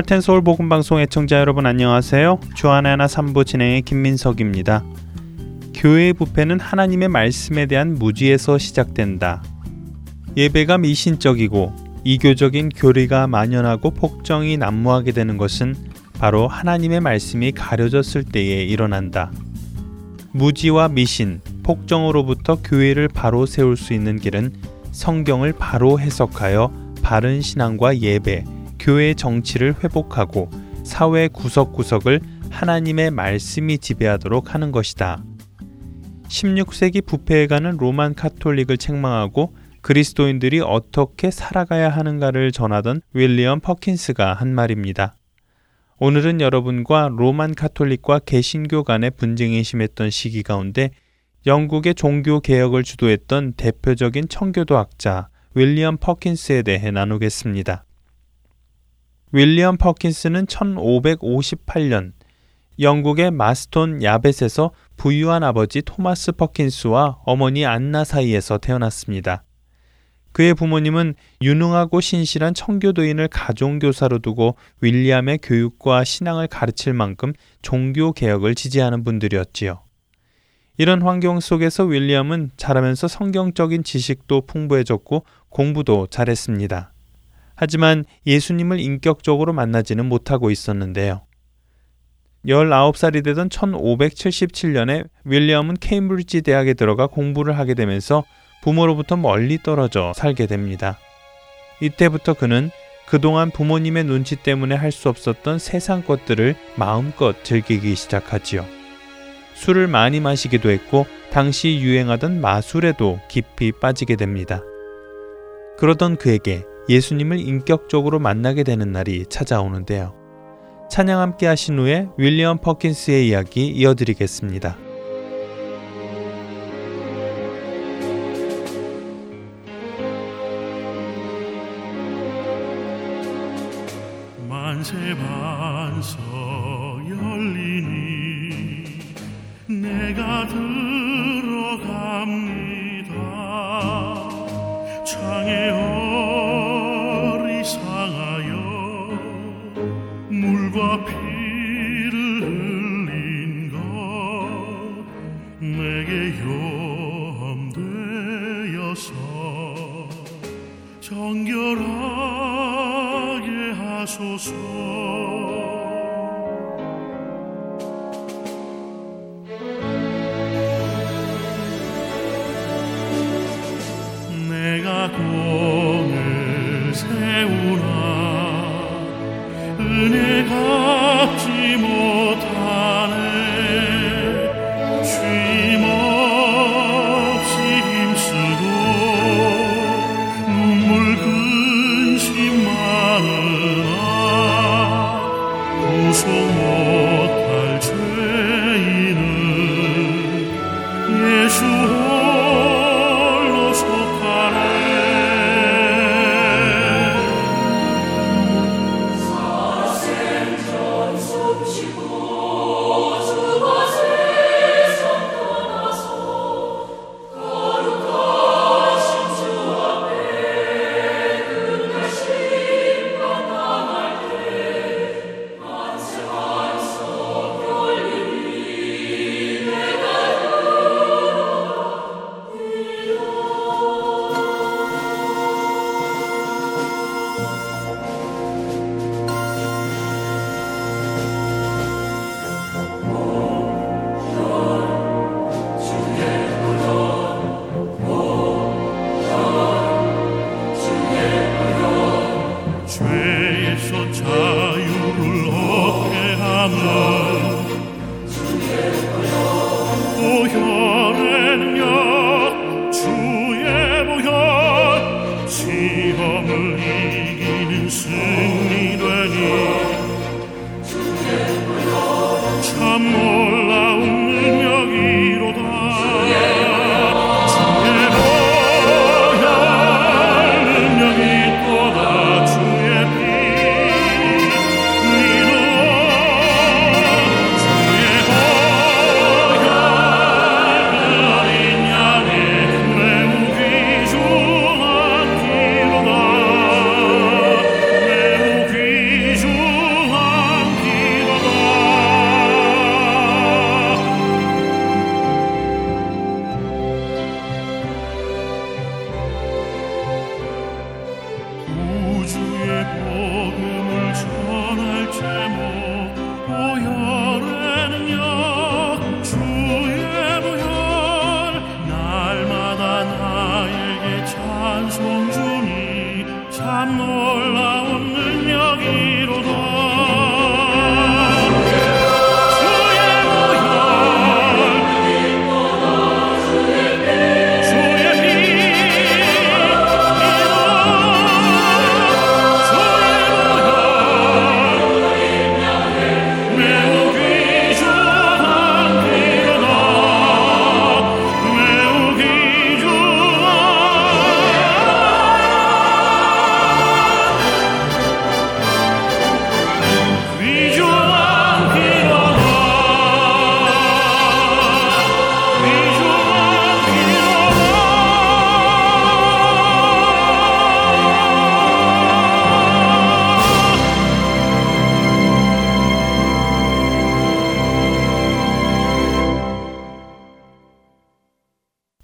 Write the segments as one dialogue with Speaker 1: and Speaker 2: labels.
Speaker 1: 할텐서울 복음방송 애청자 여러분 안녕하세요. 주안의 하나 3부 진행의 김민석입니다. 교회의 부패는 하나님의 말씀에 대한 무지에서 시작된다. 예배가 미신적이고 이교적인 교리가 만연하고 폭정이 난무하게 되는 것은 바로 하나님의 말씀이 가려졌을 때에 일어난다. 무지와 미신, 폭정으로부터 교회를 바로 세울 수 있는 길은 성경을 바로 해석하여 바른 신앙과 예배, 교회의 정치를 회복하고 사회 구석구석을 하나님의 말씀이 지배하도록 하는 것이다. 16세기 부패해가는 로만 카톨릭을 책망하고 그리스도인들이 어떻게 살아가야 하는가를 전하던 윌리엄 퍼킨스가 한 말입니다. 오늘은 여러분과 로만 카톨릭과 개신교 간의 분쟁이 심했던 시기 가운데 영국의 종교 개혁을 주도했던 대표적인 청교도 학자 윌리엄 퍼킨스에 대해 나누겠습니다. 윌리엄 퍼킨스는 1558년 영국의 마스톤 야벳에서 부유한 아버지 토마스 퍼킨스와 어머니 안나 사이에서 태어났습니다. 그의 부모님은 유능하고 신실한 청교도인을 가종교사로 두고 윌리엄의 교육과 신앙을 가르칠 만큼 종교 개혁을 지지하는 분들이었지요. 이런 환경 속에서 윌리엄은 자라면서 성경적인 지식도 풍부해졌고 공부도 잘했습니다. 하지만 예수님을 인격적으로 만나지는 못하고 있었는데요. 19살이 되던 1577년에 윌리엄은 케임브리지 대학에 들어가 공부를 하게 되면서 부모로부터 멀리 떨어져 살게 됩니다. 이때부터 그는 그동안 부모님의 눈치 때문에 할 수 없었던 세상 것들을 마음껏 즐기기 시작하지요. 술을 많이 마시기도 했고 당시 유행하던 마술에도 깊이 빠지게 됩니다. 그러던 그에게 예수님을 인격적으로 만나게 되는 날이 찾아오는데요. 찬양 함께 하신 후에 윌리엄 퍼킨스의 이야기 이어드리겠습니다.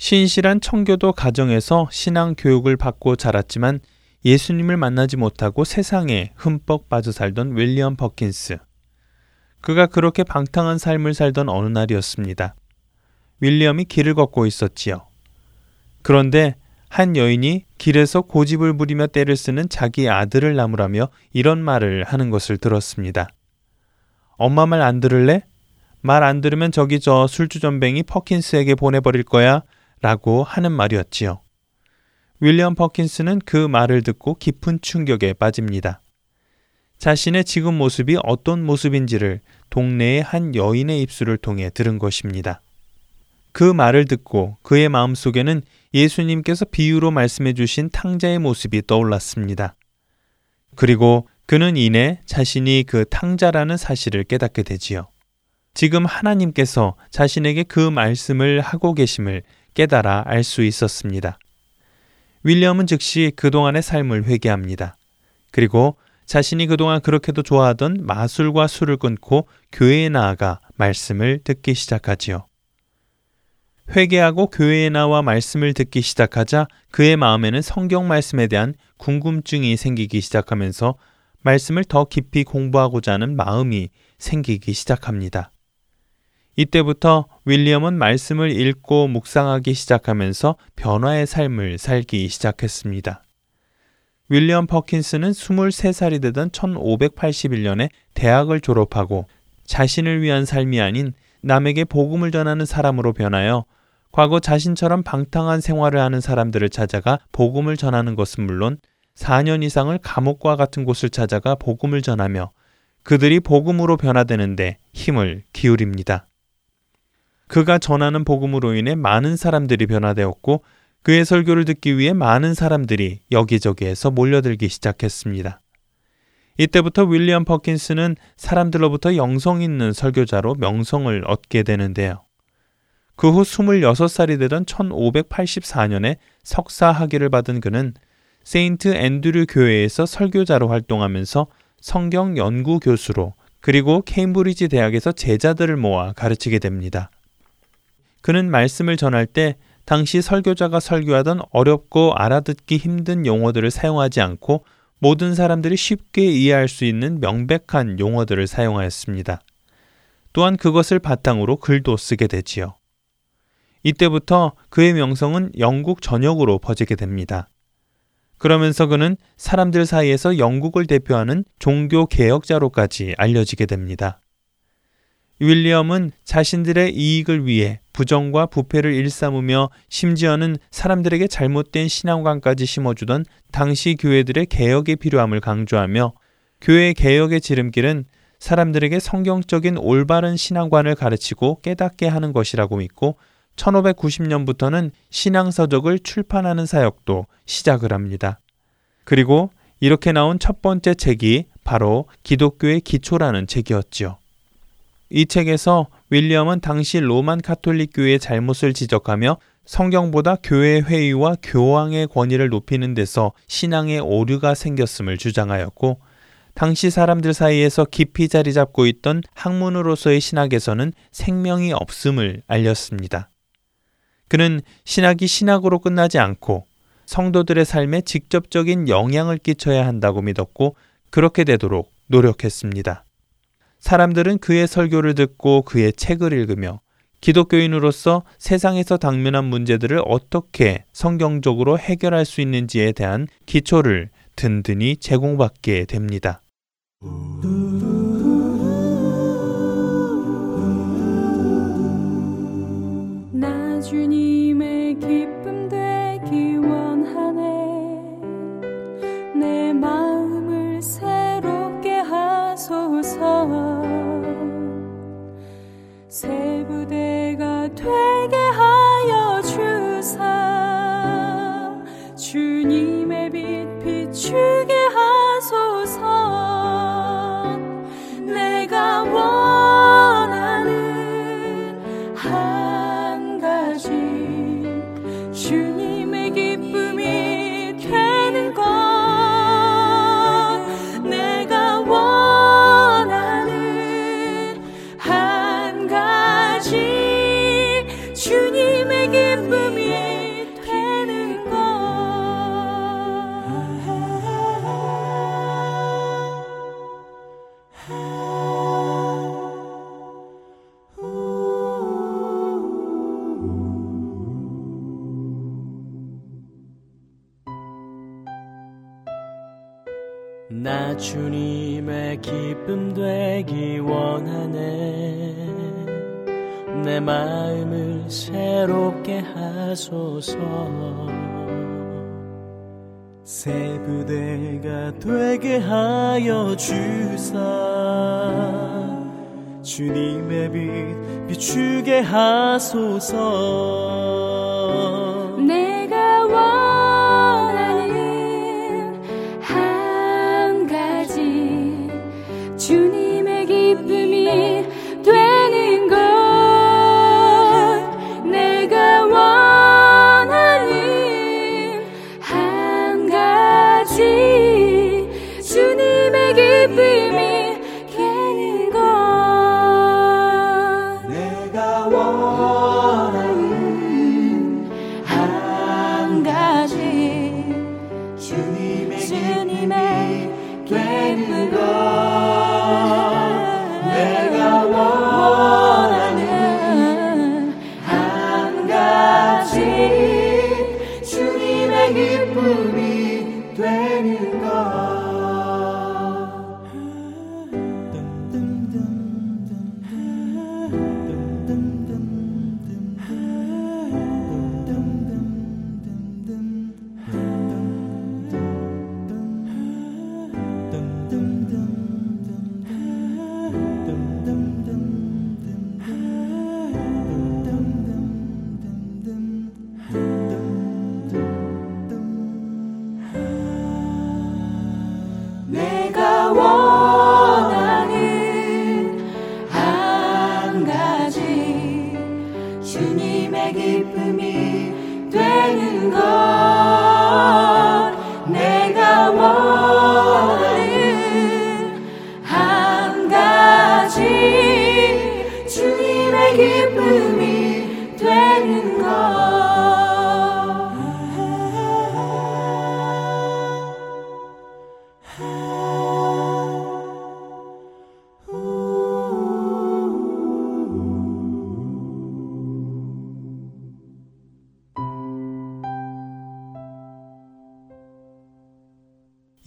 Speaker 1: 신실한 청교도 가정에서 신앙 교육을 받고 자랐지만 예수님을 만나지 못하고 세상에 흠뻑 빠져 살던 윌리엄 퍼킨스. 그가 그렇게 방탕한 삶을 살던 어느 날이었습니다. 윌리엄이 길을 걷고 있었지요. 그런데 한 여인이 길에서 고집을 부리며 떼를 쓰는 자기 아들을 나무라며 이런 말을 하는 것을 들었습니다. 엄마 말 안 들을래? 말 안 들으면 저기 저 술주전뱅이 퍼킨스에게 보내버릴 거야. 라고 하는 말이었지요. 윌리엄 퍼킨스는 그 말을 듣고 깊은 충격에 빠집니다. 자신의 지금 모습이 어떤 모습인지를 동네의 한 여인의 입술을 통해 들은 것입니다. 그 말을 듣고 그의 마음 속에는 예수님께서 비유로 말씀해 주신 탕자의 모습이 떠올랐습니다. 그리고 그는 이내 자신이 그 탕자라는 사실을 깨닫게 되지요. 지금 하나님께서 자신에게 그 말씀을 하고 계심을 깨달아 알 수 있었습니다. 윌리엄은 즉시 그동안의 삶을 회개합니다. 그리고 자신이 그동안 그렇게도 좋아하던 마술과 술을 끊고 교회에 나아가 말씀을 듣기 시작하지요. 회개하고 교회에 나와 말씀을 듣기 시작하자 그의 마음에는 성경 말씀에 대한 궁금증이 생기기 시작하면서 말씀을 더 깊이 공부하고자 하는 마음이 생기기 시작합니다. 이때부터 윌리엄은 말씀을 읽고 묵상하기 시작하면서 변화의 삶을 살기 시작했습니다. 윌리엄 퍼킨스는 23살이 되던 1581년에 대학을 졸업하고 자신을 위한 삶이 아닌 남에게 복음을 전하는 사람으로 변하여 과거 자신처럼 방탕한 생활을 하는 사람들을 찾아가 복음을 전하는 것은 물론 4년 이상을 감옥과 같은 곳을 찾아가 복음을 전하며 그들이 복음으로 변화되는데 힘을 기울입니다. 그가 전하는 복음으로 인해 많은 사람들이 변화되었고 그의 설교를 듣기 위해 많은 사람들이 여기저기에서 몰려들기 시작했습니다. 이때부터 윌리엄 퍼킨스는 사람들로부터 영성 있는 설교자로 명성을 얻게 되는데요. 그 후 26살이 되던 1584년에 석사 학위를 받은 그는 세인트 앤드류 교회에서 설교자로 활동하면서 성경 연구 교수로 그리고 케임브리지 대학에서 제자들을 모아 가르치게 됩니다. 그는 말씀을 전할 때 당시 설교자가 설교하던 어렵고 알아듣기 힘든 용어들을 사용하지 않고 모든 사람들이 쉽게 이해할 수 있는 명백한 용어들을 사용하였습니다. 또한 그것을 바탕으로 글도 쓰게 되지요. 이때부터 그의 명성은 영국 전역으로 퍼지게 됩니다. 그러면서 그는 사람들 사이에서 영국을 대표하는 종교 개혁자로까지 알려지게 됩니다. 윌리엄은 자신들의 이익을 위해 부정과 부패를 일삼으며 심지어는 사람들에게 잘못된 신앙관까지 심어주던 당시 교회들의 개혁의 필요함을 강조하며 교회 개혁의 지름길은 사람들에게 성경적인 올바른 신앙관을 가르치고 깨닫게 하는 것이라고 믿고 1590년부터는 신앙서적을 출판하는 사역도 시작을 합니다. 그리고 이렇게 나온 첫 번째 책이 바로 기독교의 기초라는 책이었지요. 이 책에서 윌리엄은 당시 로만 카톨릭 교회의 잘못을 지적하며 성경보다 교회 회의와 교황의 권위를 높이는 데서 신앙의 오류가 생겼음을 주장하였고 당시 사람들 사이에서 깊이 자리 잡고 있던 학문으로서의 신학에서는 생명이 없음을 알렸습니다. 그는 신학이 신학으로 끝나지 않고 성도들의 삶에 직접적인 영향을 끼쳐야 한다고 믿었고 그렇게 되도록 노력했습니다. 사람들은 그의 설교를 듣고 그의 책을 읽으며 기독교인으로서 세상에서 당면한 문제들을 어떻게 성경적으로 해결할 수 있는지에 대한 기초를 든든히 제공받게 됩니다.
Speaker 2: 나 주님의 기 하소서 새 부대가 되게 하여 주사 주님의 빛 비추게 하소서 주님의 기쁨
Speaker 3: 되기 원하네. 내 마음을 새롭게 하소서. 새 부대가 되게 하여 주사. 주님의 빛 비추게 하소서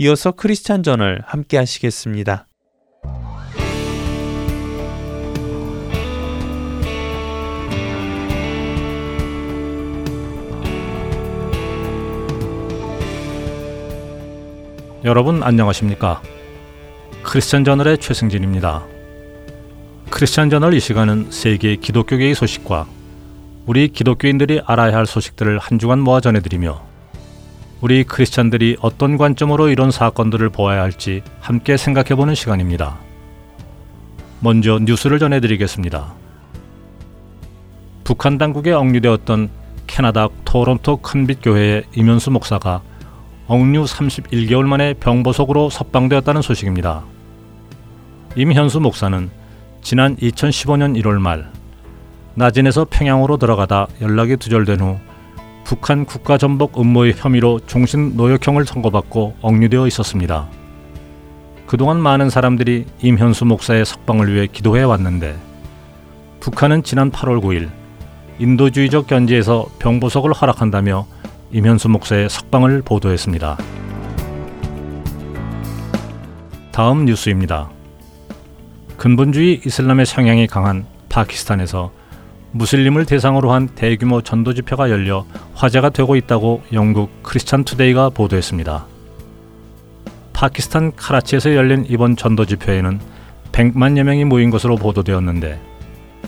Speaker 1: 이어서 크리스찬 전을 함께 하시겠습니다.
Speaker 4: 여러분 안녕하십니까? 크리스천 저널의 최승진입니다. 크리스천 저널 이 시간은 세계 기독교계의 소식과 우리 기독교인들이 알아야 할 소식들을 한 주간 모아 전해드리며 우리 크리스찬들이 어떤 관점으로 이런 사건들을 보아야 할지 함께 생각해 보는 시간입니다. 먼저 뉴스를 전해드리겠습니다. 북한 당국에 억류되었던 캐나다 토론토 큰빛 교회의 이면수 목사가 억류 31개월 만에 병보석으로 석방되었다는 소식입니다. 임현수 목사는 지난 2015년 1월 말 나진에서 평양으로 들어가다 연락이 두절된 후 북한 국가 전복 음모의 혐의로 종신 노역형을 선고받고 억류되어 있었습니다. 그동안 많은 사람들이 임현수 목사의 석방을 위해 기도해 왔는데 북한은 지난 8월 9일 인도주의적 견지에서 병보석을 허락한다며 임현수 목사의 석방을 보도했습니다. 다음 뉴스입니다. 근본주의 이슬람의 성향이 강한 파키스탄에서 무슬림을 대상으로 한 대규모 전도 집회가 열려 화제가 되고 있다고 영국 크리스찬 투데이가 보도했습니다. 파키스탄 카라치에서 열린 이번 전도 집회에는 100만여 명이 모인 것으로 보도되었는데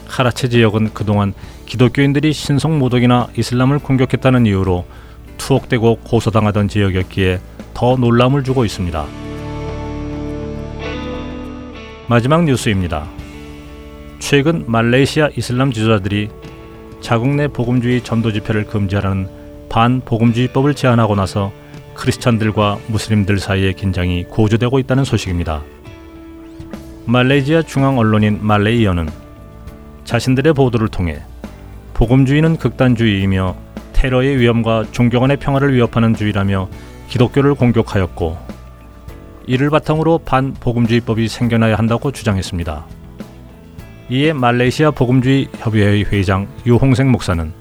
Speaker 4: 카라치 지역은 그동안 기독교인들이 신성 모독이나 이슬람을 공격했다는 이유로 투옥되고 고소당하던 지역이었기에 더 놀람을 주고 있습니다. 마지막 뉴스입니다. 최근 말레이시아 이슬람 지도자들이 자국 내 복음주의 전도 집회를 금지하라는 반복음주의법을 제안하고 나서 크리스찬들과 무슬림들 사이의 긴장이 고조되고 있다는 소식입니다. 말레이시아 중앙 언론인 말레이어는 자신들의 보도를 통해 복음주의는 극단주의이며 테러의 위험과 종교 간의 평화를 위협하는 주의라며 기독교를 공격하였고 이를 바탕으로 반복음주의법이 생겨나야 한다고 주장했습니다. 이에 말레이시아 복음주의 협의회의 회장 유홍생 목사는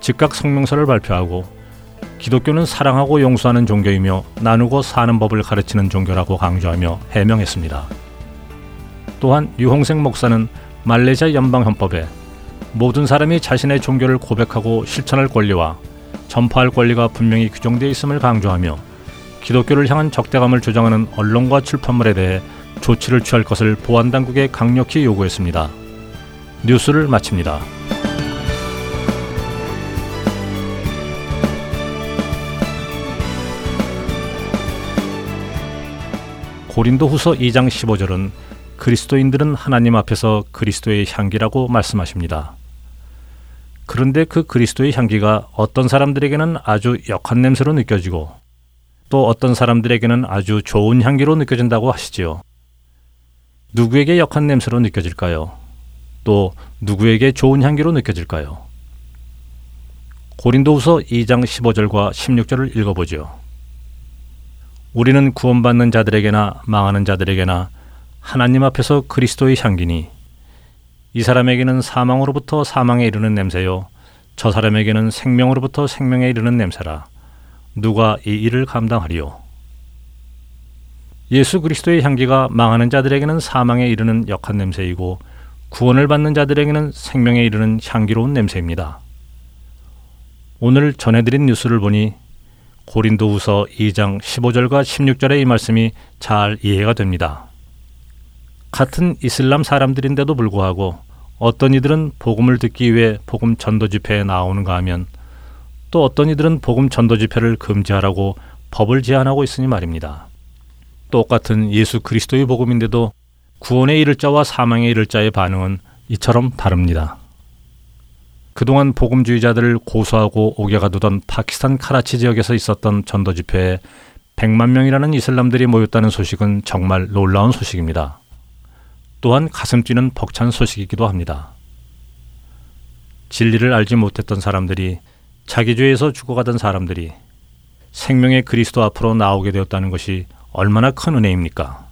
Speaker 4: 즉각 성명서를 발표하고 기독교는 사랑하고 용서하는 종교이며 나누고 사는 법을 가르치는 종교라고 강조하며 해명했습니다. 또한 유홍생 목사는 말레이시아 연방헌법에 모든 사람이 자신의 종교를 고백하고 실천할 권리와 전파할 권리가 분명히 규정되어 있음을 강조하며 기독교를 향한 적대감을 조장하는 언론과 출판물에 대해 조치를 취할 것을 보안 당국에 강력히 요구했습니다. 뉴스를 마칩니다. 고린도 후서 2장 15절은 그리스도인들은 하나님 앞에서 그리스도의 향기라고 말씀하십니다. 그런데 그 그리스도의 향기가 어떤 사람들에게는 아주 역한 냄새로 느껴지고 또 어떤 사람들에게는 아주 좋은 향기로 느껴진다고 하시지요. 누구에게 역한 냄새로 느껴질까요? 또 누구에게 좋은 향기로 느껴질까요? 고린도후서 2장 15절과 16절을 읽어보죠. 우리는 구원받는 자들에게나 망하는 자들에게나 하나님 앞에서 그리스도의 향기니 이 사람에게는 사망으로부터 사망에 이르는 냄새요 저 사람에게는 생명으로부터 생명에 이르는 냄새라 누가 이 일을 감당하리요 예수 그리스도의 향기가 망하는 자들에게는 사망에 이르는 역한 냄새이고 구원을 받는 자들에게는 생명에 이르는 향기로운 냄새입니다. 오늘 전해드린 뉴스를 보니 고린도후서 2장 15절과 16절의 이 말씀이 잘 이해가 됩니다. 같은 이슬람 사람들인데도 불구하고 어떤 이들은 복음을 듣기 위해 복음 전도 집회에 나오는가 하면 또 어떤 이들은 복음 전도 집회를 금지하라고 법을 제한하고 있으니 말입니다. 똑같은 예수 그리스도의 복음인데도 구원의 이를 자와 사망의 이를 자의 반응은 이처럼 다릅니다. 그동안 복음주의자들을 고소하고 옥에가 두던 파키스탄 카라치 지역에서 있었던 전도 집회에 100만 명이라는 이슬람들이 모였다는 소식은 정말 놀라운 소식입니다. 또한 가슴 뛰는 벅찬 소식이기도 합니다. 진리를 알지 못했던 사람들이 자기 죄에서 죽어가던 사람들이 생명의 그리스도 앞으로 나오게 되었다는 것이 얼마나 큰 은혜입니까?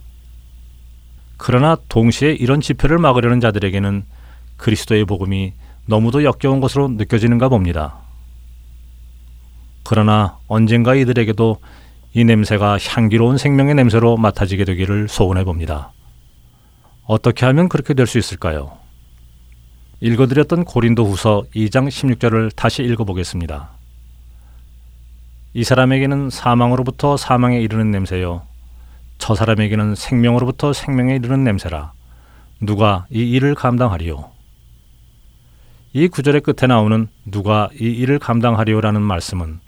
Speaker 4: 그러나 동시에 이런 집회를 막으려는 자들에게는 그리스도의 복음이 너무도 역겨운 것으로 느껴지는가 봅니다. 그러나 언젠가 이들에게도 이 냄새가 향기로운 생명의 냄새로 맡아지게 되기를 소원해 봅니다. 어떻게 하면 그렇게 될 수 있을까요? 읽어드렸던 고린도 후서 2장 16절을 다시 읽어보겠습니다. 이 사람에게는 사망으로부터 사망에 이르는 냄새요. 저 사람에게는 생명으로부터 생명에 이르는 냄새라. 누가 이 일을 감당하리요? 이 구절의 끝에 나오는 누가 이 일을 감당하리요라는 말씀은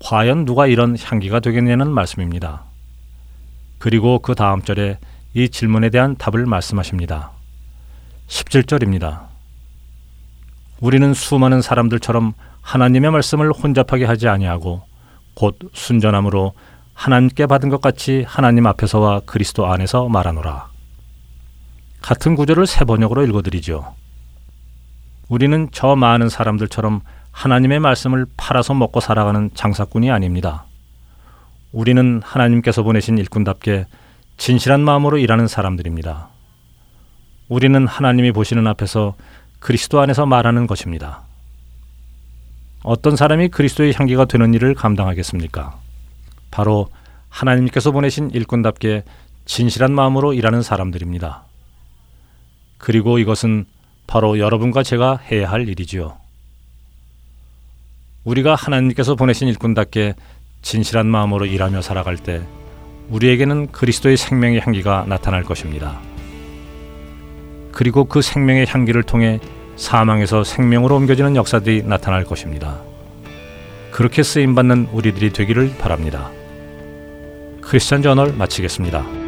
Speaker 4: 과연 누가 이런 향기가 되겠냐는 말씀입니다. 그리고 그 다음 절에 이 질문에 대한 답을 말씀하십니다. 17절입니다. 우리는 수많은 사람들처럼 하나님의 말씀을 혼잡하게 하지 아니하고 곧 순전함으로 하나님께 받은 것 같이 하나님 앞에서와 그리스도 안에서 말하노라. 같은 구절을 세 번역으로 읽어드리죠. 우리는 저 많은 사람들처럼 하나님의 말씀을 팔아서 먹고 살아가는 장사꾼이 아닙니다. 우리는 하나님께서 보내신 일꾼답게 진실한 마음으로 일하는 사람들입니다. 우리는 하나님이 보시는 앞에서 그리스도 안에서 말하는 것입니다. 어떤 사람이 그리스도의 향기가 되는 일을 감당하겠습니까? 바로 하나님께서 보내신 일꾼답게 진실한 마음으로 일하는 사람들입니다. 그리고 이것은 바로 여러분과 제가 해야 할 일이지요. 우리가 하나님께서 보내신 일꾼답게 진실한 마음으로 일하며 살아갈 때 우리에게는 그리스도의 생명의 향기가 나타날 것입니다. 그리고 그 생명의 향기를 통해 사망에서 생명으로 옮겨지는 역사들이 나타날 것입니다. 그렇게 쓰임 받는 우리들이 되기를 바랍니다. 크리스천 저널 마치겠습니다.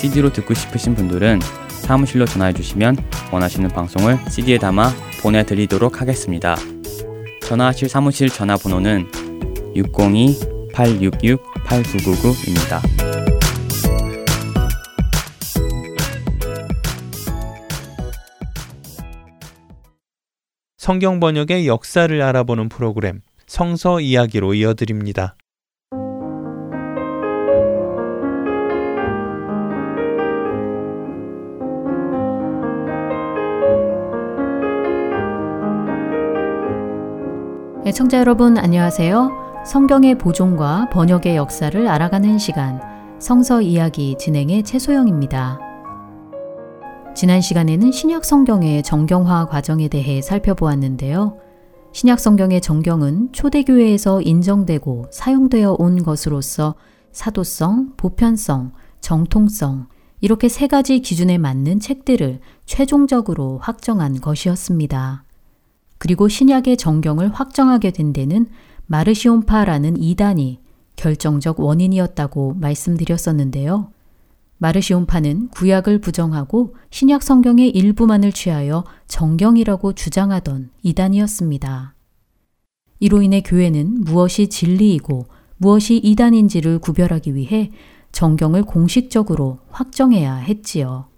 Speaker 5: CD로 듣고 싶으신 분들은 사무실로 전화해 주시면 원하시는 방송을 CD에 담아 보내드리도록 하겠습니다. 전화하실 사무실 전화번호는 602-866-8999입니다.
Speaker 1: 성경 번역의 역사를 알아보는 프로그램 성서 이야기로 이어드립니다.
Speaker 6: 애청자 여러분 안녕하세요. 성경의 보존과 번역의 역사를 알아가는 시간 성서 이야기 진행의 최소영입니다. 지난 시간에는 신약 성경의 정경화 과정에 대해 살펴보았는데요. 신약 성경의 정경은 초대교회에서 인정되고 사용되어 온 것으로서 사도성, 보편성, 정통성 이렇게 세 가지 기준에 맞는 책들을 최종적으로 확정한 것이었습니다. 그리고 신약의 정경을 확정하게 된 데는 마르시온파라는 이단이 결정적 원인이었다고 말씀드렸었는데요. 마르시온파는 구약을 부정하고 신약 성경의 일부만을 취하여 정경이라고 주장하던 이단이었습니다. 이로 인해 교회는 무엇이 진리이고 무엇이 이단인지를 구별하기 위해 정경을 공식적으로 확정해야 했지요.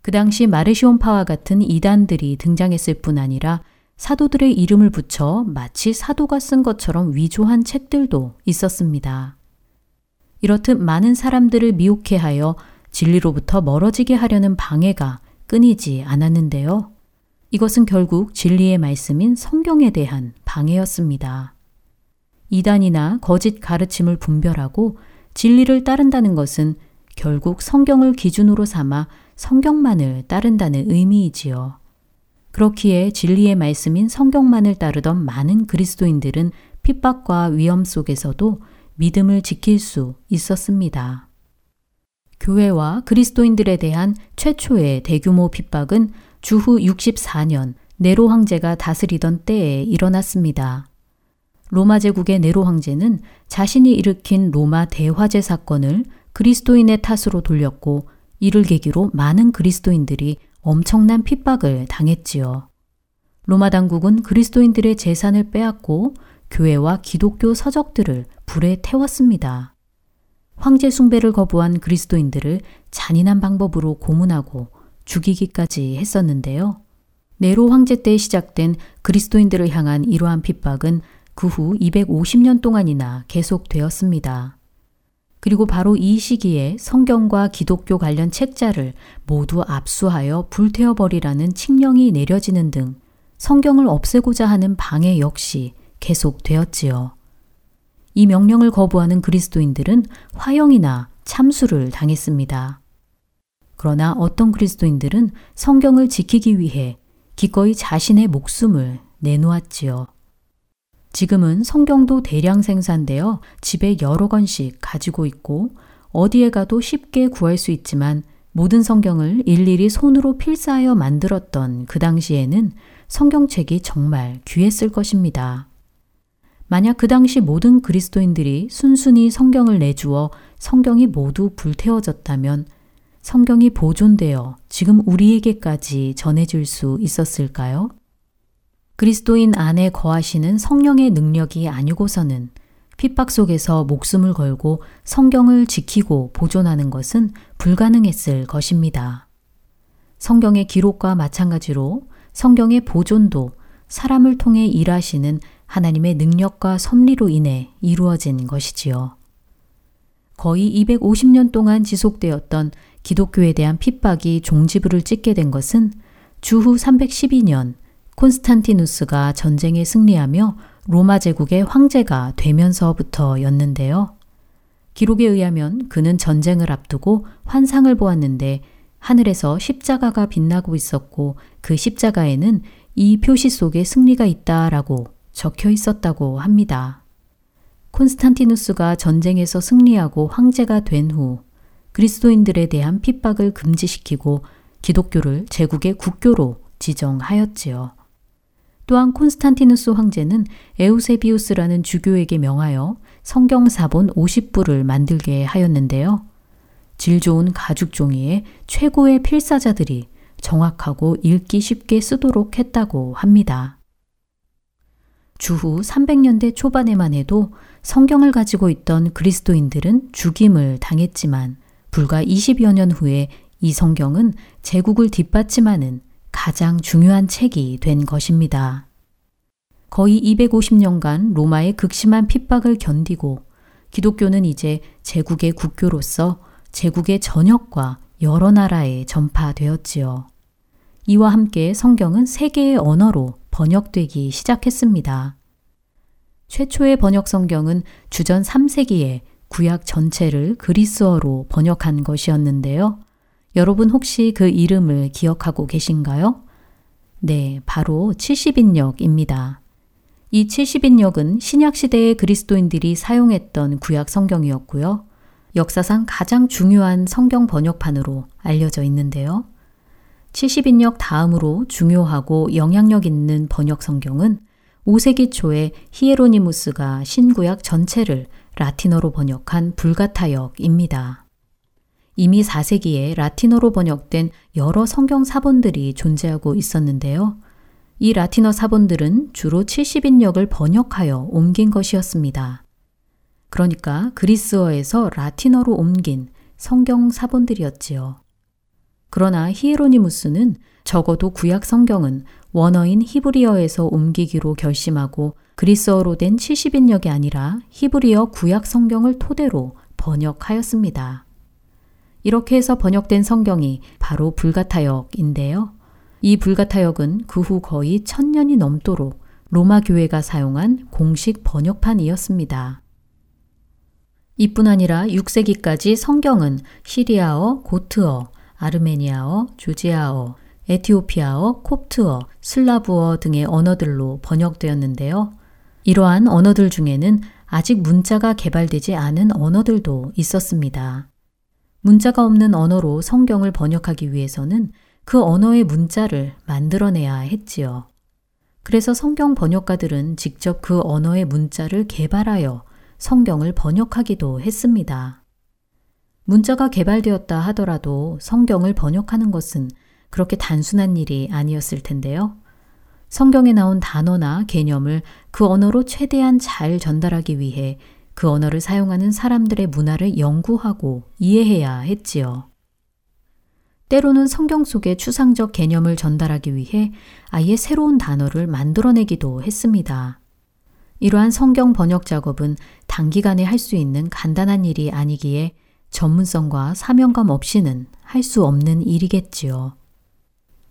Speaker 6: 그 당시 마르시온파와 같은 이단들이 등장했을 뿐 아니라 사도들의 이름을 붙여 마치 사도가 쓴 것처럼 위조한 책들도 있었습니다. 이렇듯 많은 사람들을 미혹해 하여 진리로부터 멀어지게 하려는 방해가 끊이지 않았는데요. 이것은 결국 진리의 말씀인 성경에 대한 방해였습니다. 이단이나 거짓 가르침을 분별하고 진리를 따른다는 것은 결국 성경을 기준으로 삼아 성경만을 따른다는 의미이지요. 그렇기에 진리의 말씀인 성경만을 따르던 많은 그리스도인들은 핍박과 위험 속에서도 믿음을 지킬 수 있었습니다. 교회와 그리스도인들에 대한 최초의 대규모 핍박은 주후 64년 네로 황제가 다스리던 때에 일어났습니다. 로마 제국의 네로 황제는 자신이 일으킨 로마 대화재 사건을 그리스도인의 탓으로 돌렸고 이를 계기로 많은 그리스도인들이 엄청난 핍박을 당했지요. 로마 당국은 그리스도인들의 재산을 빼앗고 교회와 기독교 서적들을 불에 태웠습니다. 황제 숭배를 거부한 그리스도인들을 잔인한 방법으로 고문하고 죽이기까지 했었는데요. 네로 황제 때 시작된 그리스도인들을 향한 이러한 핍박은 그 후 250년 동안이나 계속되었습니다. 그리고 바로 이 시기에 성경과 기독교 관련 책자를 모두 압수하여 불태워버리라는 칙령이 내려지는 등 성경을 없애고자 하는 방해 역시 계속되었지요. 이 명령을 거부하는 그리스도인들은 화형이나 참수를 당했습니다. 그러나 어떤 그리스도인들은 성경을 지키기 위해 기꺼이 자신의 목숨을 내놓았지요. 지금은 성경도 대량 생산되어 집에 여러 권씩 가지고 있고 어디에 가도 쉽게 구할 수 있지만 모든 성경을 일일이 손으로 필사하여 만들었던 그 당시에는 성경책이 정말 귀했을 것입니다. 만약 그 당시 모든 그리스도인들이 순순히 성경을 내주어 성경이 모두 불태워졌다면 성경이 보존되어 지금 우리에게까지 전해질 수 있었을까요? 그리스도인 안에 거하시는 성령의 능력이 아니고서는 핍박 속에서 목숨을 걸고 성경을 지키고 보존하는 것은 불가능했을 것입니다. 성경의 기록과 마찬가지로 성경의 보존도 사람을 통해 일하시는 하나님의 능력과 섭리로 인해 이루어진 것이지요. 거의 250년 동안 지속되었던 기독교에 대한 핍박이 종지부를 찍게 된 것은 주후 312년 콘스탄티누스가 전쟁에 승리하며 로마 제국의 황제가 되면서부터였는데요. 기록에 의하면 그는 전쟁을 앞두고 환상을 보았는데 하늘에서 십자가가 빛나고 있었고 그 십자가에는 이 표시 속에 승리가 있다라고 적혀 있었다고 합니다. 콘스탄티누스가 전쟁에서 승리하고 황제가 된 후 그리스도인들에 대한 핍박을 금지시키고 기독교를 제국의 국교로 지정하였지요. 또한 콘스탄티누스 황제는 에우세비우스라는 주교에게 명하여 성경 사본 50부를 만들게 하였는데요. 질 좋은 가죽 종이에 최고의 필사자들이 정확하고 읽기 쉽게 쓰도록 했다고 합니다. 주후 300년대 초반에만 해도 성경을 가지고 있던 그리스도인들은 죽임을 당했지만 불과 20여 년 후에 이 성경은 제국을 뒷받침하는 가장 중요한 책이 된 것입니다. 거의 250년간 로마의 극심한 핍박을 견디고 기독교는 이제 제국의 국교로서 제국의 전역과 여러 나라에 전파되었지요. 이와 함께 성경은 세계의 언어로 번역되기 시작했습니다. 최초의 번역 성경은 주전 3세기에 구약 전체를 그리스어로 번역한 것이었는데요. 여러분 혹시 그 이름을 기억하고 계신가요? 네, 바로 70인역입니다. 이 70인역은 신약시대의 그리스도인들이 사용했던 구약 성경이었고요. 역사상 가장 중요한 성경 번역판으로 알려져 있는데요. 70인역 다음으로 중요하고 영향력 있는 번역 성경은 5세기 초에 히에로니무스가 신구약 전체를 라틴어로 번역한 불가타역입니다. 이미 4세기에 라틴어로 번역된 여러 성경 사본들이 존재하고 있었는데요. 이 라틴어 사본들은 주로 70인역을 번역하여 옮긴 것이었습니다. 그러니까 그리스어에서 라틴어로 옮긴 성경 사본들이었지요. 그러나 히에로니무스는 적어도 구약 성경은 원어인 히브리어에서 옮기기로 결심하고 그리스어로 된 70인역이 아니라 히브리어 구약 성경을 토대로 번역하였습니다. 이렇게 해서 번역된 성경이 바로 불가타역인데요. 이 불가타역은 그 후 거의 천년이 넘도록 로마 교회가 사용한 공식 번역판이었습니다. 이뿐 아니라 6세기까지 성경은 시리아어, 고트어, 아르메니아어, 조지아어, 에티오피아어, 콥트어, 슬라브어 등의 언어들로 번역되었는데요. 이러한 언어들 중에는 아직 문자가 개발되지 않은 언어들도 있었습니다. 문자가 없는 언어로 성경을 번역하기 위해서는 그 언어의 문자를 만들어내야 했지요. 그래서 성경 번역가들은 직접 그 언어의 문자를 개발하여 성경을 번역하기도 했습니다. 문자가 개발되었다 하더라도 성경을 번역하는 것은 그렇게 단순한 일이 아니었을 텐데요. 성경에 나온 단어나 개념을 그 언어로 최대한 잘 전달하기 위해 그 언어를 사용하는 사람들의 문화를 연구하고 이해해야 했지요. 때로는 성경 속의 추상적 개념을 전달하기 위해 아예 새로운 단어를 만들어내기도 했습니다. 이러한 성경 번역 작업은 단기간에 할 수 있는 간단한 일이 아니기에 전문성과 사명감 없이는 할 수 없는 일이겠지요.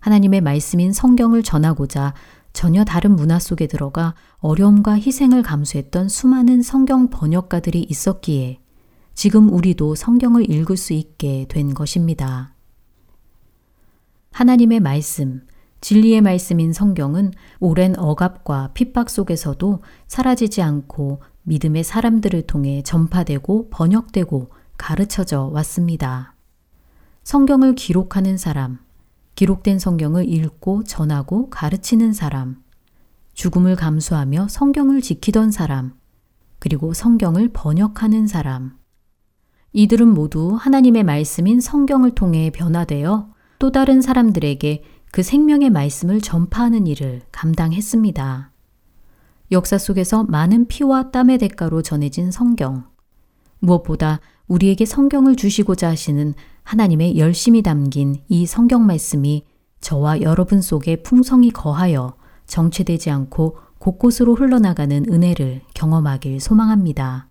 Speaker 6: 하나님의 말씀인 성경을 전하고자 전혀 다른 문화 속에 들어가 어려움과 희생을 감수했던 수많은 성경 번역가들이 있었기에 지금 우리도 성경을 읽을 수 있게 된 것입니다. 하나님의 말씀, 진리의 말씀인 성경은 오랜 억압과 핍박 속에서도 사라지지 않고 믿음의 사람들을 통해 전파되고 번역되고 가르쳐져 왔습니다. 성경을 기록하는 사람, 기록된 성경을 읽고 전하고 가르치는 사람, 죽음을 감수하며 성경을 지키던 사람, 그리고 성경을 번역하는 사람. 이들은 모두 하나님의 말씀인 성경을 통해 변화되어 또 다른 사람들에게 그 생명의 말씀을 전파하는 일을 감당했습니다. 역사 속에서 많은 피와 땀의 대가로 전해진 성경. 무엇보다 우리에게 성경을 주시고자 하시는 하나님의 열심이 담긴 이 성경 말씀이 저와 여러분 속에 풍성히 거하여 정체되지 않고 곳곳으로 흘러나가는 은혜를 경험하길 소망합니다.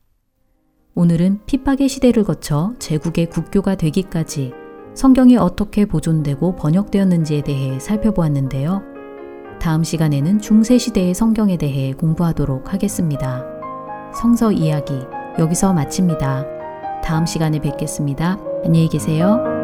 Speaker 6: 오늘은 핍박의 시대를 거쳐 제국의 국교가 되기까지 성경이 어떻게 보존되고 번역되었는지에 대해 살펴보았는데요. 다음 시간에는 중세시대의 성경에 대해 공부하도록 하겠습니다. 성서 이야기 여기서 마칩니다. 다음 시간에 뵙겠습니다. 안녕히 계세요.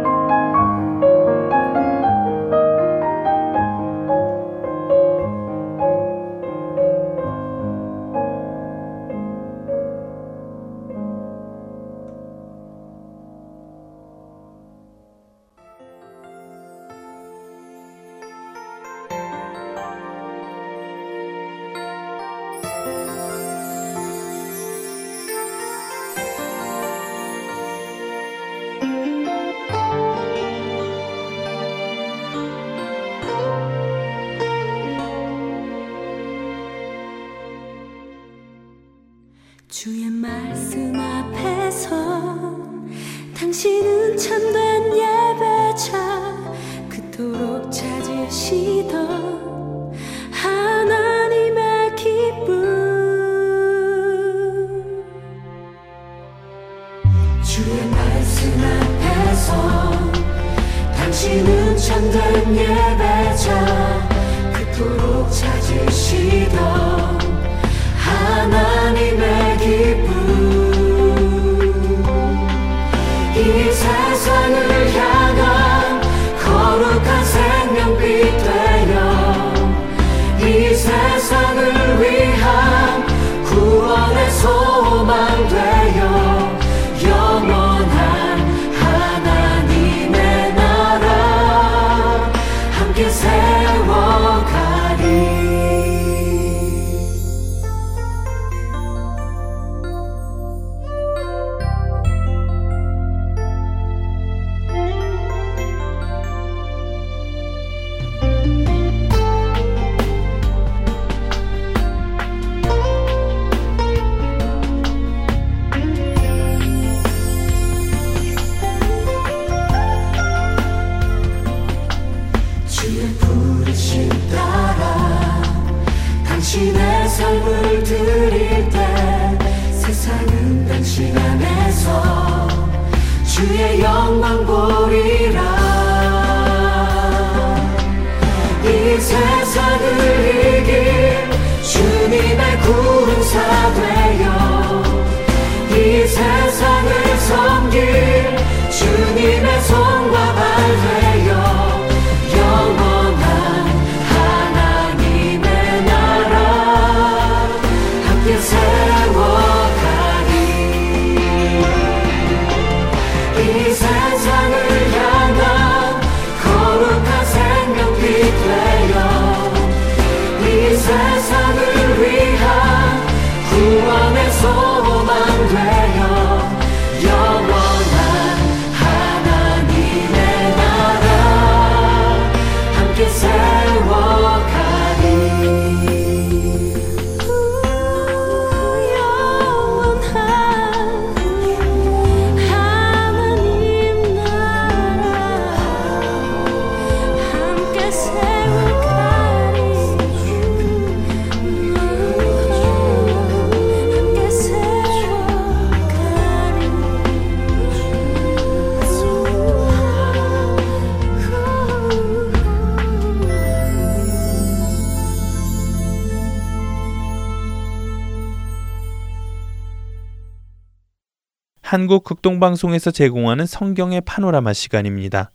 Speaker 1: 한국 극동방송에서 제공하는 성경의 파노라마 시간입니다.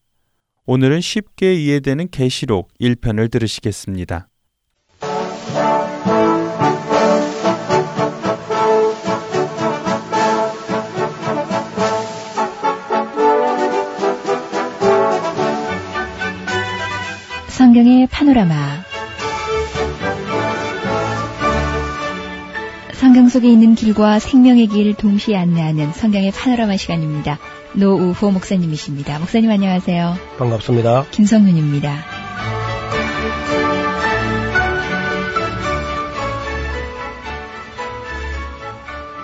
Speaker 1: 오늘은 쉽게 이해되는 계시록 1편을 들으시겠습니다.
Speaker 7: 성경의 파노라마 성경 속에 있는 길과 생명의 길 동시에 안내하는 성경의 파노라마 시간입니다. 노우호 목사님이십니다. 목사님 안녕하세요.
Speaker 8: 반갑습니다.
Speaker 7: 김성윤입니다.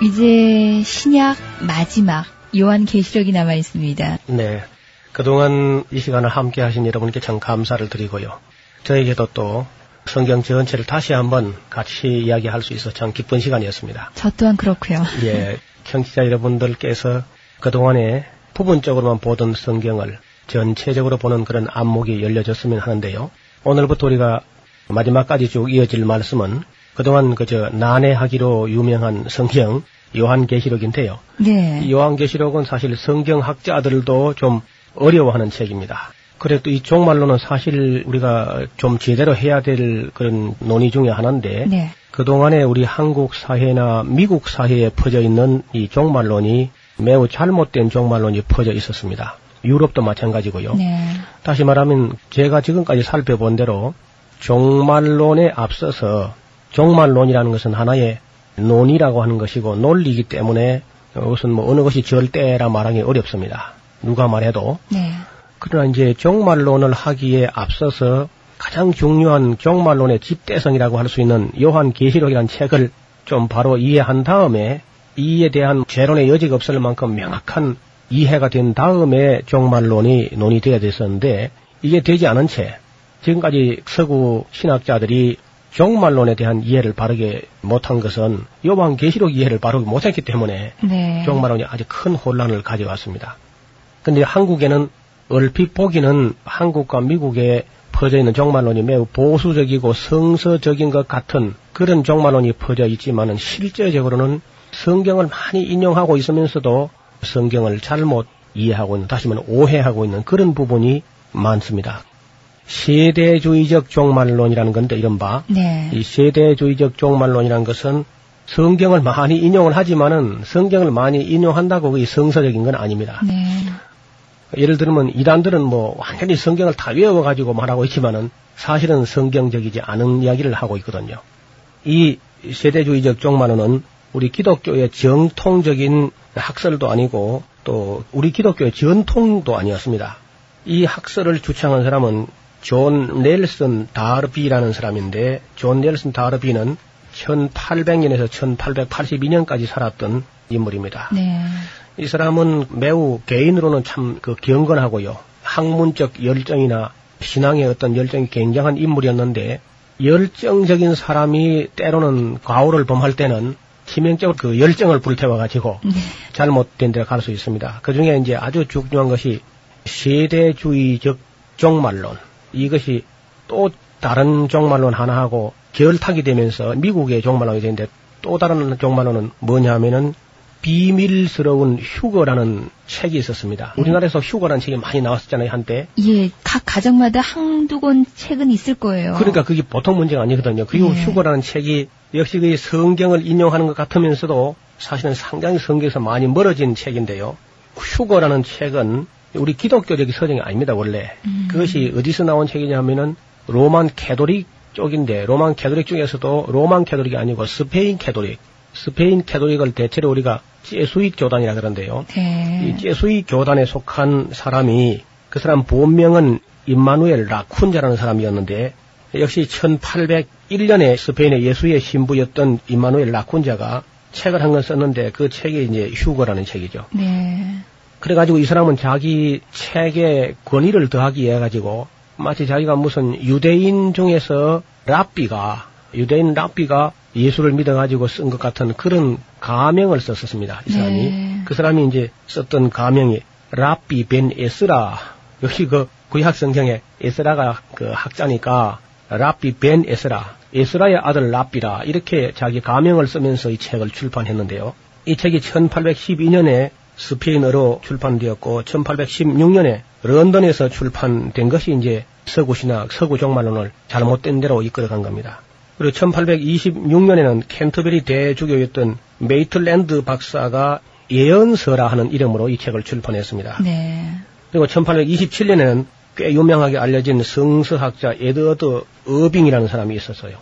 Speaker 7: 이제 신약 마지막 요한 계시록이 남아 있습니다.
Speaker 8: 네. 그동안 이 시간을 함께 하신 여러분께 참 감사를 드리고요. 저에게도 또 성경 전체를 다시 한번 같이 이야기할 수 있어 참 기쁜 시간이었습니다.
Speaker 7: 저 또한 그렇고요.
Speaker 8: 예. 청취자 여러분들께서 그동안에 부분적으로만 보던 성경을 전체적으로 보는 그런 안목이 열려졌으면 하는데요. 오늘부터 우리가 마지막까지 쭉 이어질 말씀은 그동안 그저 난해하기로 유명한 성경 요한계시록인데요.
Speaker 7: 네.
Speaker 8: 요한계시록은 사실 성경학자들도 좀 어려워하는 책입니다. 그래도 이 종말론은 사실 우리가 좀 제대로 해야 될 그런 논의 중에 하나인데
Speaker 7: 네.
Speaker 8: 그동안에 우리 한국 사회나 미국 사회에 퍼져 있는 이 종말론이 매우 잘못된 종말론이 퍼져 있었습니다. 유럽도 마찬가지고요.
Speaker 7: 네.
Speaker 8: 다시 말하면 제가 지금까지 살펴본 대로 종말론에 앞서서 종말론이라는 것은 하나의 논의라고 하는 것이고 논리이기 때문에 그것은 뭐 어느 것이 절대라 말하기 어렵습니다. 누가 말해도
Speaker 7: 네.
Speaker 8: 그러나 이제 종말론을 하기에 앞서서 가장 중요한 종말론의 집대성이라고 할 수 있는 요한 계시록이라는 책을 좀 바로 이해한 다음에 이에 대한 재론의 여지가 없을 만큼 명확한 이해가 된 다음에 종말론이 논의되어야 됐었는데 이게 되지 않은 채 지금까지 서구 신학자들이 종말론에 대한 이해를 바르게 못한 것은 요한 계시록 이해를 바르게 못했기 때문에
Speaker 7: 네.
Speaker 8: 종말론이 아주 큰 혼란을 가져왔습니다. 근데 한국에는 얼핏 보기는 한국과 미국에 퍼져 있는 종말론이 매우 보수적이고 성서적인 것 같은 그런 종말론이 퍼져 있지만은 실제적으로는 성경을 많이 인용하고 있으면서도 성경을 잘못 이해하고 있는, 다시 말하면 오해하고 있는 그런 부분이 많습니다. 세대주의적 종말론이라는 건데 이른바
Speaker 7: 네.
Speaker 8: 이 세대주의적 종말론이라는 것은 성경을 많이 인용을 하지만은 성경을 많이 인용한다고 그게 성서적인 건 아닙니다.
Speaker 7: 네.
Speaker 8: 예를 들면 이단들은 뭐 완전히 성경을 다 외워가지고 말하고 있지만은 사실은 성경적이지 않은 이야기를 하고 있거든요. 이 세대주의적 종말론은 우리 기독교의 정통적인 학설도 아니고 또 우리 기독교의 전통도 아니었습니다. 이 학설을 주창한 사람은 존 넬슨 다르비라는 사람인데 존 넬슨 다르비는 1800년에서 1882년까지 살았던 인물입니다.
Speaker 7: 네.
Speaker 8: 이 사람은 매우 개인으로는 참 그 경건하고요. 학문적 열정이나 신앙의 어떤 열정이 굉장한 인물이었는데 열정적인 사람이 때로는 과오를 범할 때는 치명적으로 그 열정을 불태워 가지고
Speaker 7: 네.
Speaker 8: 잘못된 데로 갈 수 있습니다. 그 중에 이제 아주 중요한 것이 세대주의적 종말론. 이것이 또 다른 종말론 하나하고 결탁이 되면서 미국의 종말론이 되는데 또 다른 종말론은 뭐냐 하면은 비밀스러운 휴거라는 책이 있었습니다. 우리나라에서 휴거라는 책이 많이 나왔었잖아요, 한때.
Speaker 7: 예, 각 가정마다 한두 권 책은 있을 거예요.
Speaker 8: 그러니까 그게 보통 문제가 아니거든요. 그리고
Speaker 7: 네.
Speaker 8: 휴거라는 책이 역시 그 성경을 인용하는 것 같으면서도 사실은 상당히 성경에서 많이 멀어진 책인데요. 휴거라는 책은 우리 기독교적인 서정이 아닙니다, 원래.
Speaker 7: 음.
Speaker 8: 그것이 어디서 나온 책이냐 하면은 로만 카톨릭 쪽인데 로만 카톨릭 중에서도 로만 카톨릭이 아니고 스페인 카톨릭. 스페인 카톨릭을 대체로 우리가 제수잇 교단이라 그러는데요.
Speaker 7: 네.
Speaker 8: 이 제수잇 교단에 속한 사람이 그 사람 본명은 임마누엘 라쿤자라는 사람이었는데 역시 1801년에 스페인의 예수회 신부였던 임마누엘 라쿤자가 책을 한 권 썼는데 그 책이 이제 휴거라는 책이죠.
Speaker 7: 네.
Speaker 8: 그래가지고 이 사람은 자기 책에 권위를 더하기 위해 가지고 마치 자기가 무슨 유대인 중에서 랍비가 유대인 랍비가 예수를 믿어가지고 쓴 것 같은 그런 가명을 썼었습니다. 이 사람이
Speaker 7: 네.
Speaker 8: 그 사람이 이제 썼던 가명이 랍비 벤 에스라 여기 그 구약 성경에 에스라가 그 학자니까 랍비 벤 에스라 에스라의 아들 랍비라 이렇게 자기 가명을 쓰면서 이 책을 출판했는데요. 이 책이 1812년에 스페인어로 출판되었고 1816년에 런던에서 출판된 것이 이제 서구 신학, 서구 종말론을 잘못된 대로 이끌어간 겁니다. 그리고 1826년에는 캔터베리 대주교였던 메이틀랜드 박사가 예언서라 하는 이름으로 이 책을 출판했습니다.
Speaker 7: 네.
Speaker 8: 그리고 1827년에는 꽤 유명하게 알려진 성서학자 에드워드 어빙이라는 사람이 있었어요.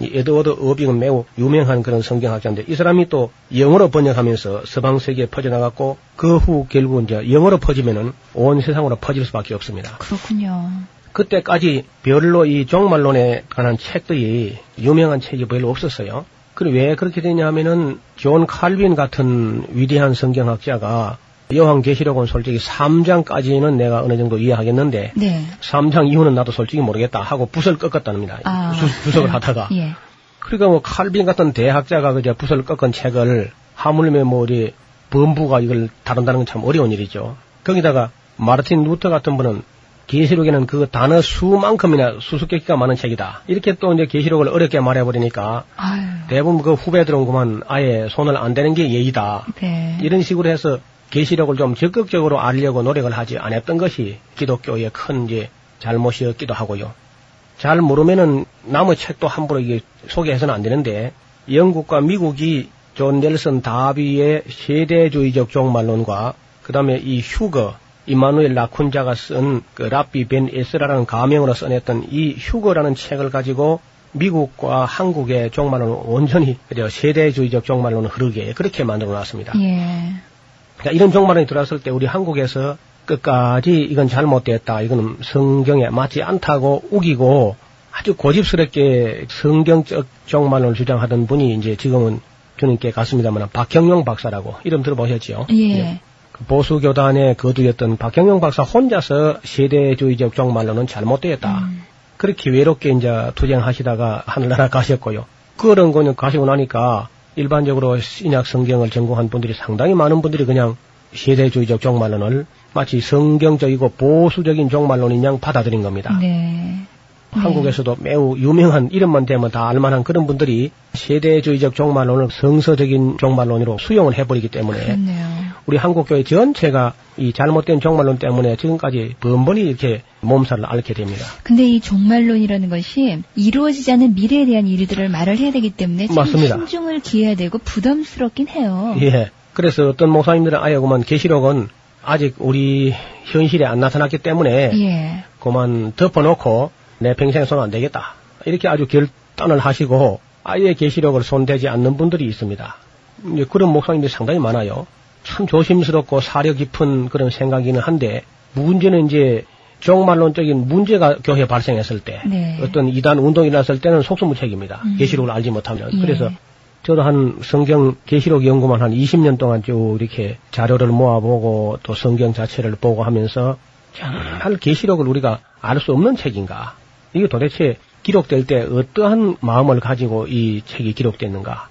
Speaker 8: 이 에드워드 어빙은 매우 유명한 그런 성경학자인데 이 사람이 또 영어로 번역하면서 서방 세계에 퍼져나갔고 그 후 결국 이제 영어로 퍼지면은 온 세상으로 퍼질 수밖에 없습니다.
Speaker 7: 그렇군요.
Speaker 8: 그때까지 별로 이 종말론에 관한 책들이 유명한 책이 별로 없었어요. 그리고 왜 그렇게 되냐 하면은 존 칼빈 같은 위대한 성경학자가 요한계시록은 솔직히 3장까지는 내가 어느 정도 이해하겠는데
Speaker 7: 네.
Speaker 8: 3장 이후는 나도 솔직히 모르겠다 하고 붓을 꺾었답니다.
Speaker 7: 아.
Speaker 8: 주, 석을 하다가.
Speaker 7: 예.
Speaker 8: 그러니까 뭐 칼빈 같은 대학자가 그저 붓을 꺾은 책을 하물며 뭐 우리 범부가 이걸 다룬다는 건 참 어려운 일이죠. 거기다가 마르틴 루터 같은 분은 계시록에는 그 단어 수만큼이나 수수께끼가 많은 책이다. 이렇게 또 이제 계시록을 어렵게 말해버리니까
Speaker 7: 아유.
Speaker 8: 대부분 그 후배들은 그만 아예 손을 안 대는 게 예의다.
Speaker 7: 네.
Speaker 8: 이런 식으로 해서 계시록을 좀 적극적으로 알려고 노력을 하지 않았던 것이 기독교의 큰 이제 잘못이었기도 하고요. 잘 모르면은 남의 책도 함부로 이게 소개해서는 안 되는데 영국과 미국이 존 넬슨 다비의 세대주의적 종말론과 그 다음에 이 휴거 이마누엘 라쿤자가 쓴 그 랍비 벤 에스라라는 가명으로 써냈던 이 휴거라는 책을 가지고 미국과 한국의 종말론을 온전히 그저 세대주의적 종말론을 흐르게 그렇게 만들어 놨습니다.
Speaker 7: 예.
Speaker 8: 그러니까 이런 종말론이 들어왔을 때 우리 한국에서 끝까지 이건 잘못됐다. 이거는 성경에 맞지 않다고 우기고 아주 고집스럽게 성경적 종말론을 주장하던 분이 이제 지금은 주님께 갔습니다만 박형용 박사라고 이름 들어보셨지요?
Speaker 7: 예.
Speaker 8: 그 보수 교단의 거두였던 박형용 박사 혼자서 세대주의적 종말론은 잘못되었다.
Speaker 7: 음.
Speaker 8: 그렇게 외롭게 이제 투쟁하시다가 하늘나라 가셨고요. 그런 거는 가시고 나니까 일반적으로 신약 성경을 전공한 분들이 상당히 많은 분들이 그냥 세대주의적 종말론을 마치 성경적이고 보수적인 종말론인 양 받아들인 겁니다.
Speaker 7: 네.
Speaker 8: 한국에서도 매우 유명한 이름만 대면 다 알만한 그런 분들이 세대주의적 종말론을 성서적인 종말론으로 수용을 해버리기 때문에
Speaker 7: 그렇네요.
Speaker 8: 우리 한국교회 전체가 이 잘못된 종말론 때문에 지금까지 번번이 이렇게 몸살을 앓게 됩니다.
Speaker 7: 근데 이 종말론이라는 것이 이루어지지 않은 미래에 대한 일들을 말을 해야 되기 때문에 참
Speaker 8: 맞습니다.
Speaker 7: 신중을 기해야 되고 부담스럽긴 해요.
Speaker 8: 예. 그래서 어떤 목사님들은 아예 그만 계시록은 아직 우리 현실에 안 나타났기 때문에
Speaker 7: 예.
Speaker 8: 그만 덮어놓고 내 평생 손 안 되겠다. 이렇게 아주 결단을 하시고 아예 계시록을 손대지 않는 분들이 있습니다. 그런 목사님들이 상당히 많아요. 참 조심스럽고 사려 깊은 그런 생각이긴 한데 문제는 이제 종말론적인 문제가 교회에 발생했을 때
Speaker 7: 네.
Speaker 8: 어떤 이단 운동이 일어났을 때는 속수무책입니다.
Speaker 7: 음.
Speaker 8: 계시록을 알지 못하면
Speaker 7: 예.
Speaker 8: 그래서 저도 한 성경 계시록 연구만 한 20년 동안 쭉 이렇게 자료를 모아보고 또 성경 자체를 보고 하면서 정말 계시록을 우리가 알 수 없는 책인가? 이게 도대체 기록될 때 어떠한 마음을 가지고 이 책이 기록됐는가?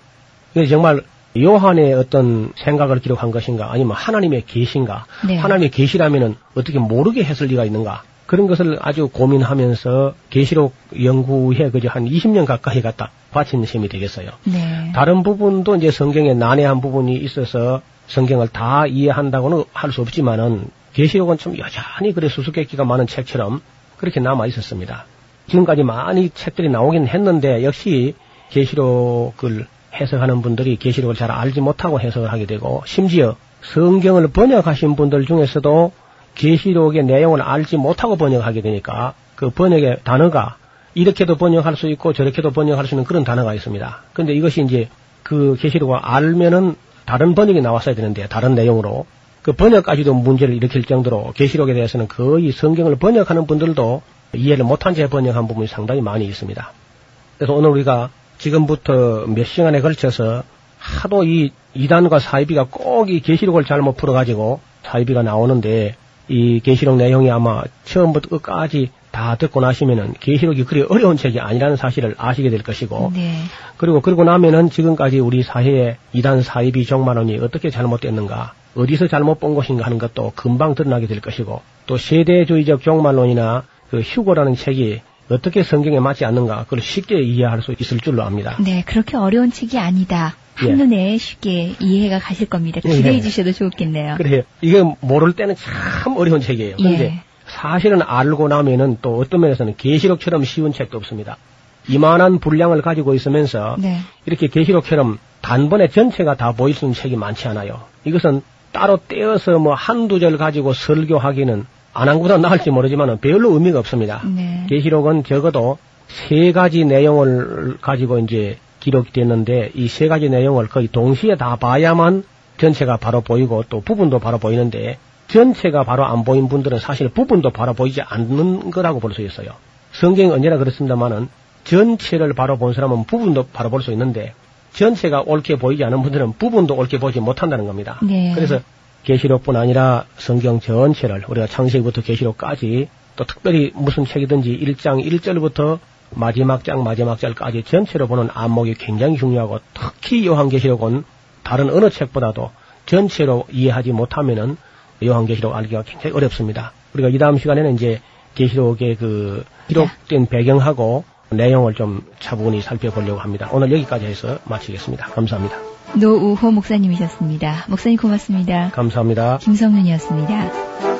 Speaker 8: 이게 정말 요한의 어떤 생각을 기록한 것인가? 아니면 하나님의 계신가?
Speaker 7: 네.
Speaker 8: 하나님의 계시라면은 어떻게 모르게 했을 리가 있는가? 그런 것을 아주 고민하면서 계시록 연구에 그저 한 20년 가까이 갖다 바친 셈이 되겠어요.
Speaker 7: 네.
Speaker 8: 다른 부분도 이제 성경에 난해한 부분이 있어서 성경을 다 이해한다고는 할 수 없지만은 계시록은 좀 여전히 그래 수수께끼가 많은 책처럼 그렇게 남아 있었습니다. 지금까지 많이 책들이 나오긴 했는데 역시 계시록을 해석하는 분들이 계시록을 잘 알지 못하고 해석을 하게 되고 심지어 성경을 번역하신 분들 중에서도 계시록의 내용을 알지 못하고 번역하게 되니까 그 번역의 단어가 이렇게도 번역할 수 있고 저렇게도 번역할 수 있는 그런 단어가 있습니다. 근데 이것이 이제 그 계시록을 알면은 다른 번역이 나왔어야 되는데 다른 내용으로 그 번역까지도 문제를 일으킬 정도로 계시록에 대해서는 거의 성경을 번역하는 분들도 이해를 못한 채 번역한 부분이 상당히 많이 있습니다. 그래서 오늘 우리가 지금부터 몇 시간에 걸쳐서 하도 이 이단과 사이비가 꼭이 계시록을 잘못 풀어가지고 사이비가 나오는데 이 계시록 내용이 아마 처음부터 끝까지 다 듣고 나시면은 계시록이 그리 어려운 책이 아니라는 사실을 아시게 될 것이고
Speaker 7: 네.
Speaker 8: 그리고 그러고 나면은 지금까지 우리 사회에 이단 사이비 종말론이 어떻게 잘못됐는가 어디서 잘못 본 것인가 하는 것도 금방 드러나게 될 것이고 또 세대주의적 종말론이나 그 휴고라는 책이 어떻게 성경에 맞지 않는가 그걸 쉽게 이해할 수 있을 줄로 압니다.
Speaker 7: 네, 그렇게 어려운 책이 아니다.
Speaker 8: 예.
Speaker 7: 한눈에 쉽게 이해가 가실 겁니다.
Speaker 8: 예.
Speaker 7: 기대해 주셔도 좋겠네요.
Speaker 8: 그래요. 이게 모를 때는 참 어려운 책이에요. 그런데
Speaker 7: 예.
Speaker 8: 사실은 알고 나면은 또 어떤 면에서는 계시록처럼 쉬운 책도 없습니다. 이만한 분량을 가지고 있으면서
Speaker 7: 네.
Speaker 8: 이렇게 계시록처럼 단번에 전체가 다 보일 수 있는 책이 많지 않아요. 이것은 따로 떼어서 뭐 한두 절 가지고 설교하기는 안 한 것보다 나을지 모르지만 별로 의미가 없습니다.
Speaker 7: 네.
Speaker 8: 계시록은 적어도 세 가지 내용을 가지고 이제 기록됐는데 이 세 가지 내용을 거의 동시에 다 봐야만 전체가 바로 보이고 또 부분도 바로 보이는데 전체가 바로 안 보인 분들은 사실 부분도 바로 보이지 않는 거라고 볼 수 있어요. 성경이 언제나 그렇습니다만은 전체를 바로 본 사람은 부분도 바로 볼 수 있는데 전체가 옳게 보이지 않은 분들은 부분도 옳게 보지 못한다는 겁니다.
Speaker 7: 네.
Speaker 8: 그래서 계시록뿐 아니라 성경 전체를 우리가 창세기부터 계시록까지 또 특별히 무슨 책이든지 1장 1절부터 마지막 장 마지막 절까지 전체로 보는 안목이 굉장히 중요하고 특히 요한계시록은 다른 어느 책보다도 전체로 이해하지 못하면은 요한계시록 알기가 굉장히 어렵습니다. 우리가 이 다음 시간에는 이제 계시록의 그 기록된 배경하고 내용을 좀 차분히 살펴보려고 합니다. 오늘 여기까지 해서 마치겠습니다. 감사합니다.
Speaker 7: 노우호 목사님이셨습니다. 목사님 고맙습니다.
Speaker 8: 감사합니다.
Speaker 7: 김성윤이었습니다.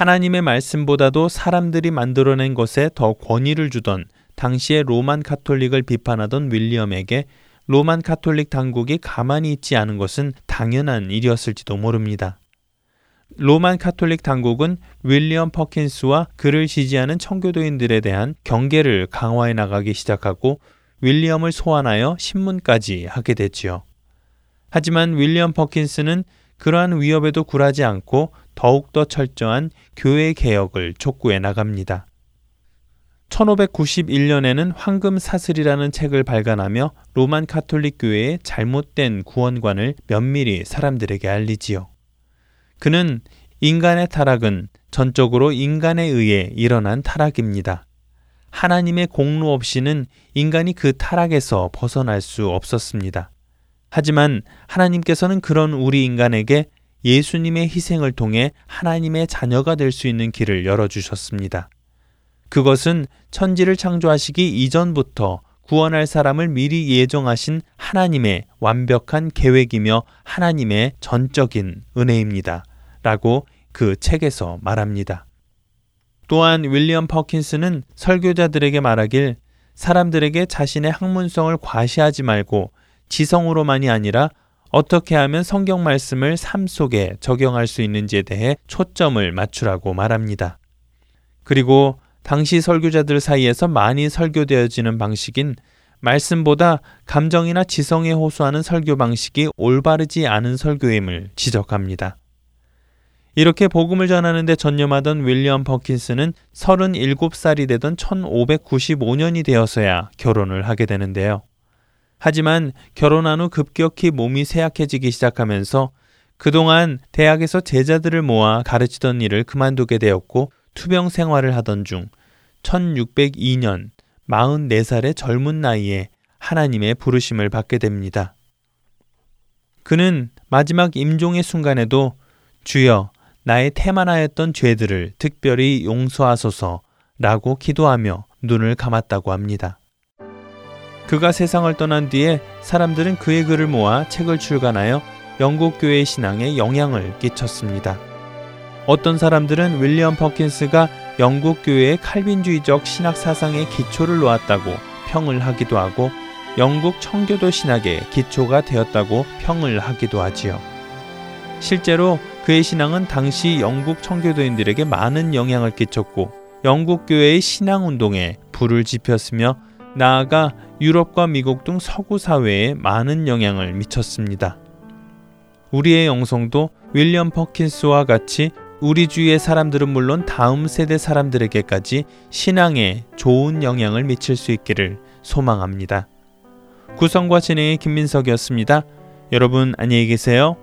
Speaker 1: 하나님의 말씀보다도 사람들이 만들어낸 것에 더 권위를 주던 당시의 로만 카톨릭을 비판하던 윌리엄에게 로만 카톨릭 당국이 가만히 있지 않은 것은 당연한 일이었을지도 모릅니다. 로만 카톨릭 당국은 윌리엄 퍼킨스와 그를 지지하는 청교도인들에 대한 경계를 강화해 나가기 시작하고 윌리엄을 소환하여 신문까지 하게 됐지요. 하지만 윌리엄 퍼킨스는 그러한 위협에도 굴하지 않고 더욱더 철저한 교회 개혁을 촉구해 나갑니다. 1591년에는 황금 사슬이라는 책을 발간하며 로만 카톨릭 교회의 잘못된 구원관을 면밀히 사람들에게 알리지요. 그는 인간의 타락은 전적으로 인간에 의해 일어난 타락입니다. 하나님의 공로 없이는 인간이 그 타락에서 벗어날 수 없었습니다. 하지만 하나님께서는 그런 우리 인간에게 예수님의 희생을 통해 하나님의 자녀가 될 수 있는 길을 열어주셨습니다. 그것은 천지를 창조하시기 이전부터 구원할 사람을 미리 예정하신 하나님의 완벽한 계획이며 하나님의 전적인 은혜입니다. 라고 그 책에서 말합니다. 또한 윌리엄 퍼킨스는 설교자들에게 말하길 사람들에게 자신의 학문성을 과시하지 말고 지성으로만이 아니라 어떻게 하면 성경 말씀을 삶 속에 적용할 수 있는지에 대해 초점을 맞추라고 말합니다. 그리고 당시 설교자들 사이에서 많이 설교되어지는 방식인 말씀보다 감정이나 지성에 호소하는 설교 방식이 올바르지 않은 설교임을 지적합니다. 이렇게 복음을 전하는데 전념하던 윌리엄 퍼킨스는 37살이 되던 1595년이 되어서야 결혼을 하게 되는데요. 하지만 결혼한 후 급격히 몸이 쇠약해지기 시작하면서 그동안 대학에서 제자들을 모아 가르치던 일을 그만두게 되었고 투병 생활을 하던 중 1602년 44살의 젊은 나이에 하나님의 부르심을 받게 됩니다. 그는 마지막 임종의 순간에도 주여 나의 태만하였던 죄들을 특별히 용서하소서라고 기도하며 눈을 감았다고 합니다. 그가 세상을 떠난 뒤에 사람들은 그의 글을 모아 책을 출간하여 영국 교회 신앙에 영향을 끼쳤습니다. 어떤 사람들은 윌리엄 퍼킨스가 영국 교회의 칼빈주의적 신학 사상의 기초를 놓았다고 평을 하기도 하고 영국 청교도 신학의 기초가 되었다고 평을 하기도 하지요. 실제로 그의 신앙은 당시 영국 청교도인들에게 많은 영향을 끼쳤고 영국 교회의 신앙 운동에 불을 지폈으며 나아가 유럽과 미국 등 서구 사회에 많은 영향을 미쳤습니다. 우리의 영성도 윌리엄 퍼킨스와 같이 우리 주위의 사람들은 물론 다음 세대 사람들에게까지 신앙에 좋은 영향을 미칠 수 있기를 소망합니다. 구성과 진행의 김민석이었습니다. 여러분 안녕히 계세요.